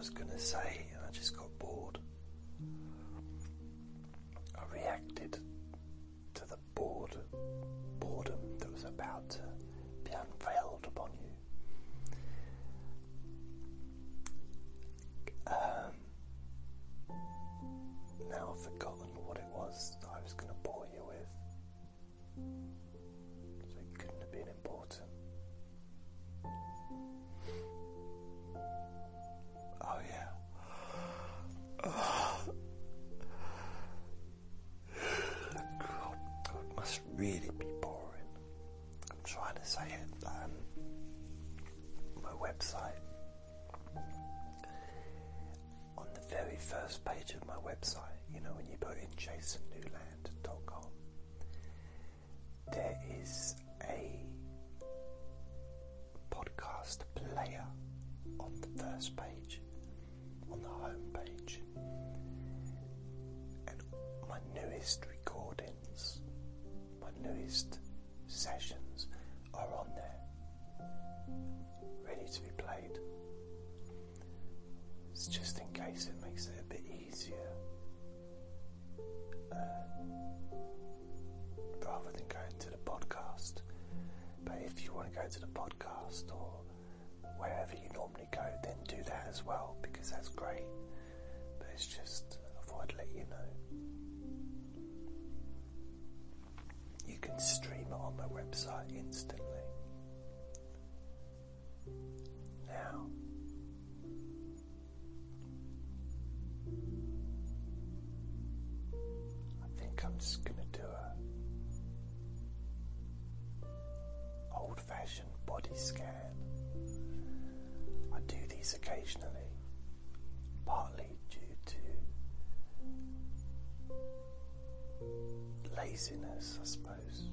was going to say. first page of my website, you know, when you put in jasonnewland.com, there is a podcast player on the first page, on the home page, and my newest recordings, my newest sessions are on there, ready to be played. It's just in case it makes it go to the podcast or wherever you normally go, then do that as well because that's great. But it's just, I thought I'd let you know. You can stream it on my website instantly. Now, I think I'm just going scan. I do these occasionally, partly due to laziness, I suppose.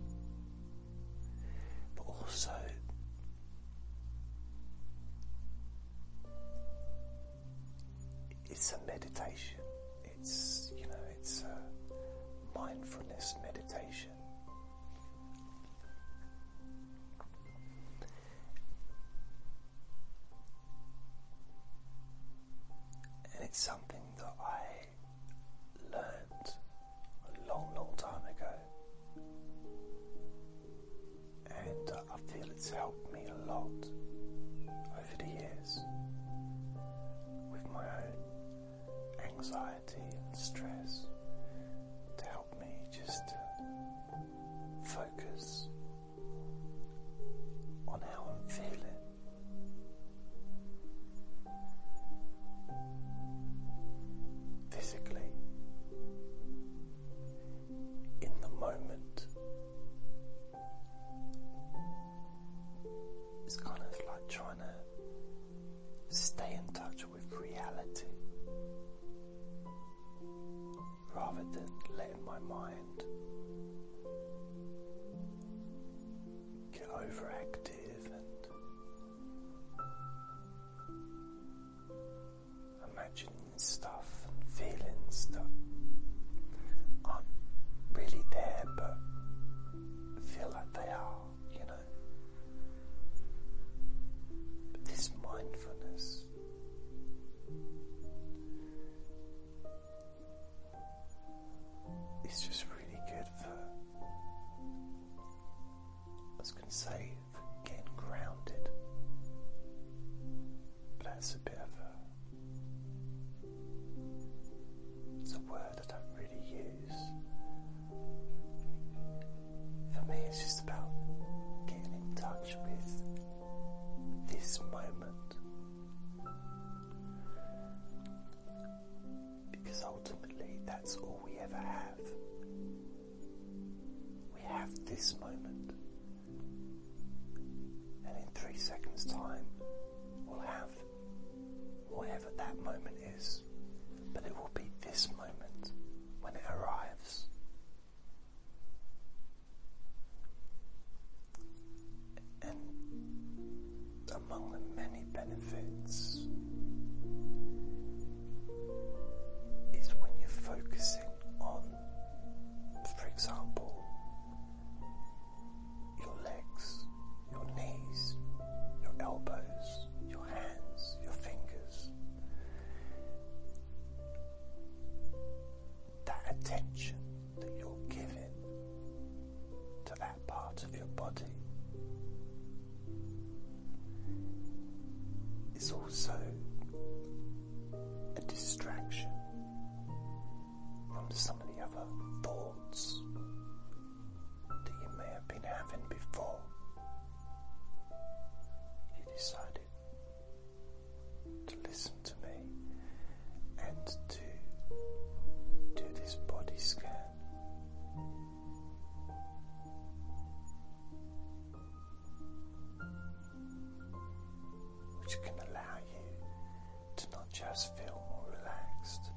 just feel more relaxed,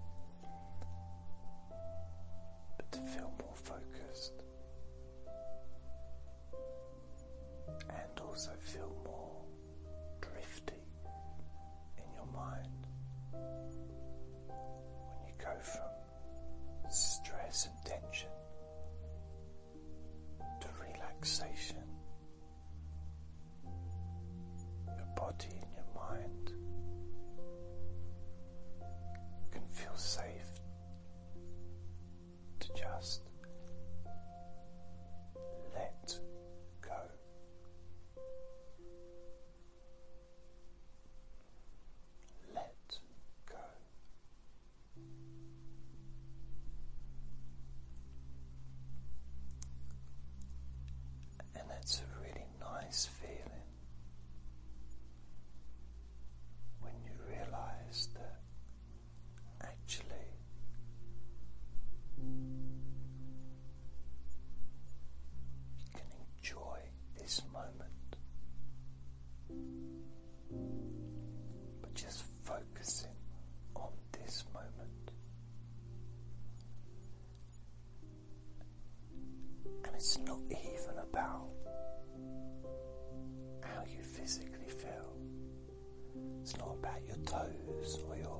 but to feel more focused and also feel It's not even about how you physically feel. It's not about your toes or your